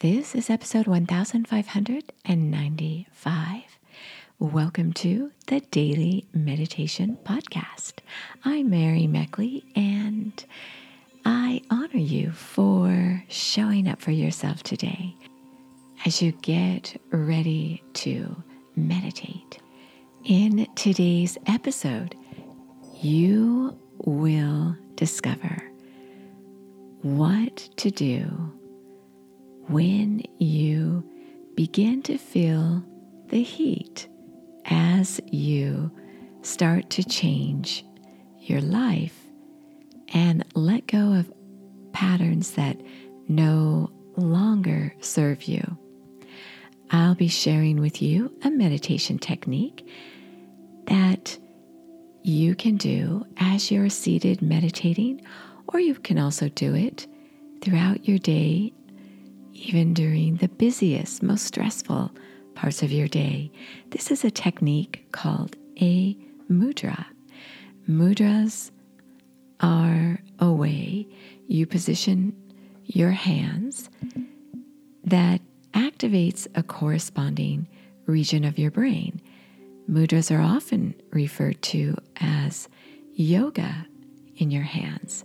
This is episode 1595. Welcome to the Daily Meditation Podcast. I'm Mary Meckley, and I honor you for showing up for yourself today as you get ready to meditate. In today's episode, you will discover what to do when you begin to feel the heat as you start to change your life and let go of patterns that no longer serve you. I'll be sharing with you a meditation technique that you can do as you're seated meditating, or you can also do it throughout your day even during the busiest, most stressful parts of your day. This is a technique called a mudra. Mudras are a way you position your hands that activates a corresponding region of your brain. Mudras are often referred to as yoga in your hands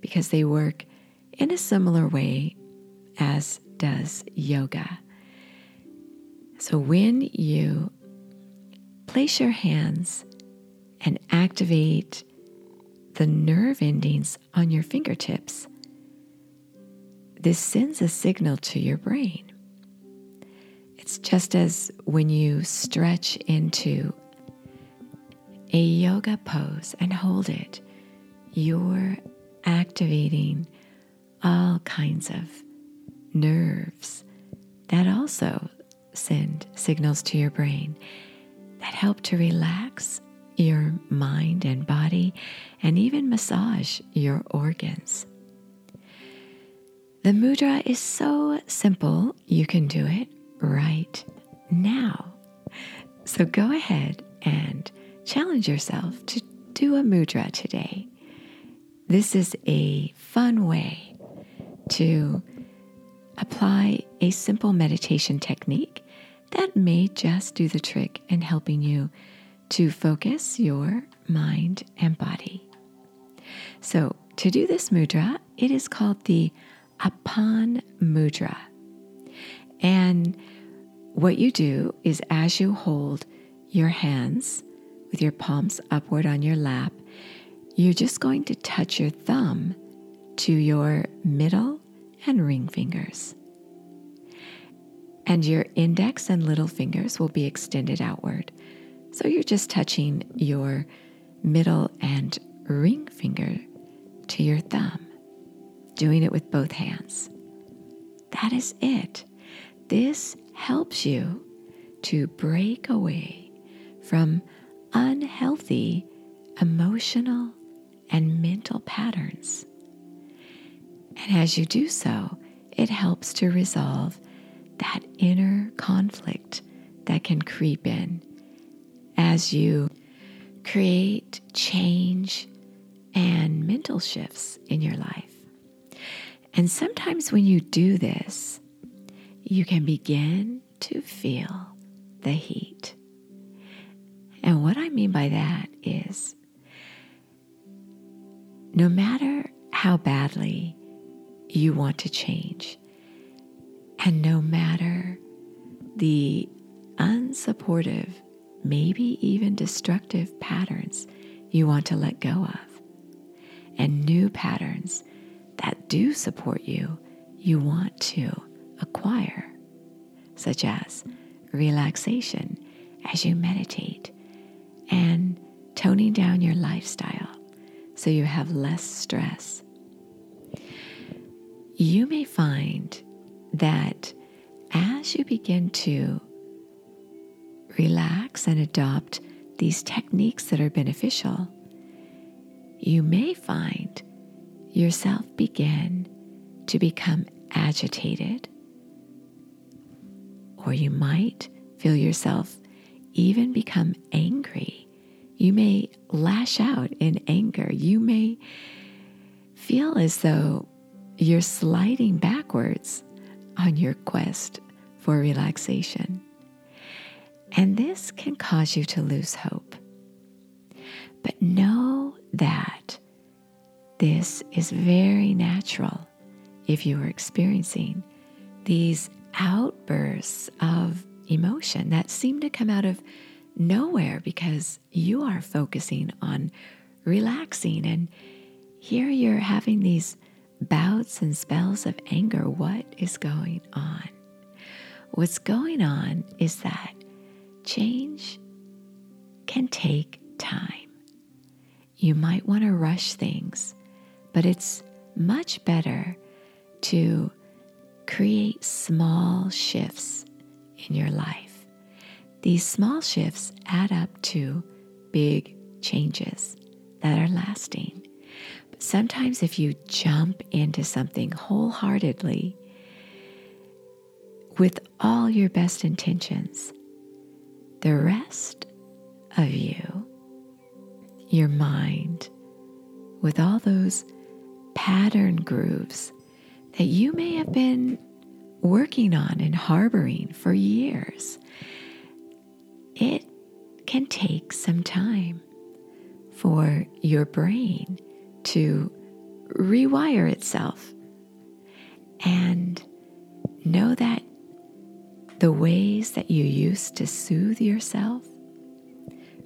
because they work in a similar way as does yoga. So when you place your hands and activate the nerve endings on your fingertips, this sends a signal to your brain. It's just as when you stretch into a yoga pose and hold it, you're activating all kinds of nerves that also send signals to your brain that help to relax your mind and body and even massage your organs. The mudra is so simple, you can do it right now. So go ahead and challenge yourself to do a mudra today. This is a fun way to apply a simple meditation technique that may just do the trick in helping you to focus your mind and body. So, to do this mudra, it is called the Apan Mudra. And what you do is as you hold your hands with your palms upward on your lap, you're just going to touch your thumb to your middle and ring fingers. And your index and little fingers will be extended outward. So you're just touching your middle and ring finger to your thumb, doing it with both hands. That is it. This helps you to break away from unhealthy emotional and mental patterns. And as you do so, it helps to resolve that inner conflict that can creep in as you create change and mental shifts in your life. And sometimes when you do this, you can begin to feel the heat. And what I mean by that is no matter how badly you want to change. And no matter the unsupportive, maybe even destructive patterns you want to let go of, and new patterns that do support you, you want to acquire, such as relaxation as you meditate and toning down your lifestyle so you have less stress you may find that as you begin to relax and adopt these techniques that are beneficial, you may find yourself begin to become agitated, or you might feel yourself even become angry. You may lash out in anger. You may feel as though you're sliding backwards on your quest for relaxation. And this can cause you to lose hope. But know that this is very natural if you are experiencing these outbursts of emotion that seem to come out of nowhere because you are focusing on relaxing. And here you're having these bouts and spells of anger. What is going on? What's going on is that change can take time. You might want to rush things, but it's much better to create small shifts in your life. These small shifts add up to big changes that are lasting. Sometimes, if you jump into something wholeheartedly with all your best intentions, the rest of you, your mind, with all those pattern grooves that you may have been working on and harboring for years, it can take some time for your brain to rewire itself and know that the ways that you used to soothe yourself,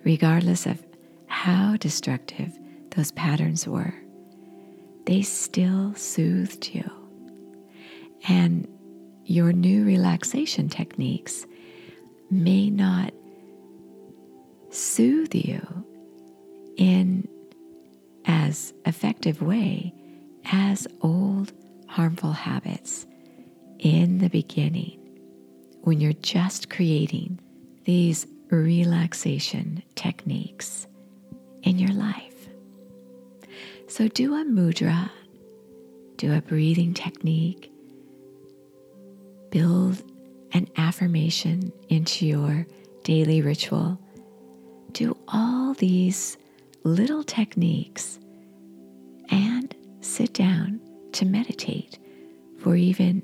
regardless of how destructive those patterns were, they still soothed you. And your new relaxation techniques may not soothe you in as effective way as old harmful habits in the beginning when you're just creating these relaxation techniques in your life. So do a mudra, do a breathing technique, build an affirmation into your daily ritual. Do all these little techniques and sit down to meditate for even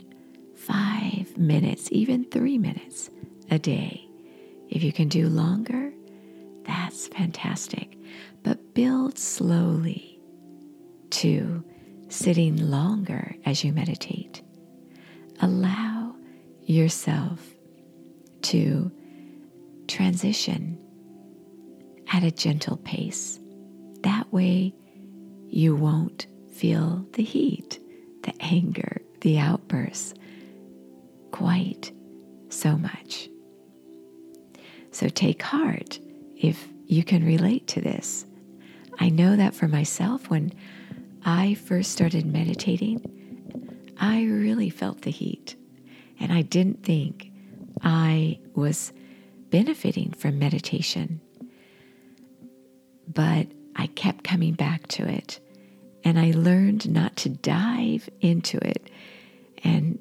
five minutes, even three minutes a day. If you can do longer, that's fantastic. But build slowly to sitting longer as you meditate. Allow yourself to transition at a gentle pace. That way, you won't feel the heat, the anger, the outbursts quite so much. So take heart if you can relate to this. I know that for myself, when I first started meditating, I really felt the heat. And I didn't think I was benefiting from meditation. But I kept coming back to it. And I learned not to dive into it and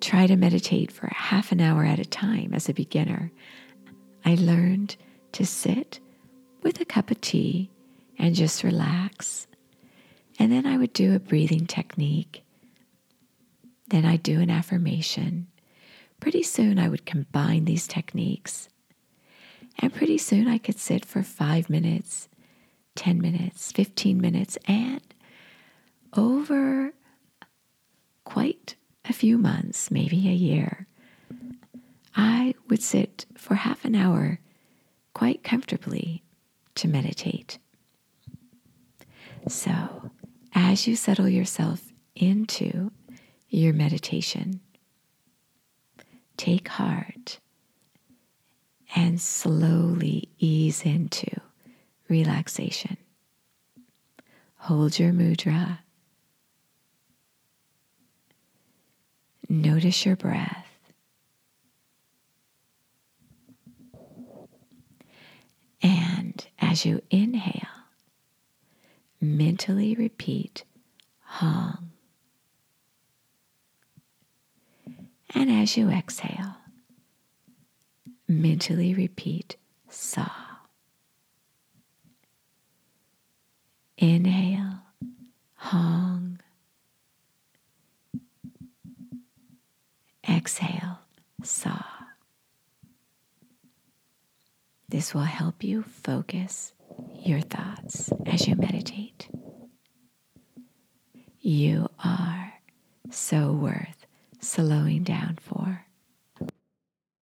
try to meditate for half an hour at a time as a beginner. I learned to sit with a cup of tea and just relax. And then I would do a breathing technique. Then I'd do an affirmation. Pretty soon I would combine these techniques. And pretty soon I could sit for five minutes, 10 minutes, 15 minutes, and over quite a few months, maybe a year, I would sit for half an hour quite comfortably to meditate. So, as you settle yourself into your meditation, take heart and slowly ease into relaxation. Hold your mudra Notice your breath. And as you inhale, mentally repeat Hong. And as you exhale, mentally repeat Sa. Inhale, Hong. exhale, Sa. This will help you focus your thoughts as you meditate. You are so worth slowing down for.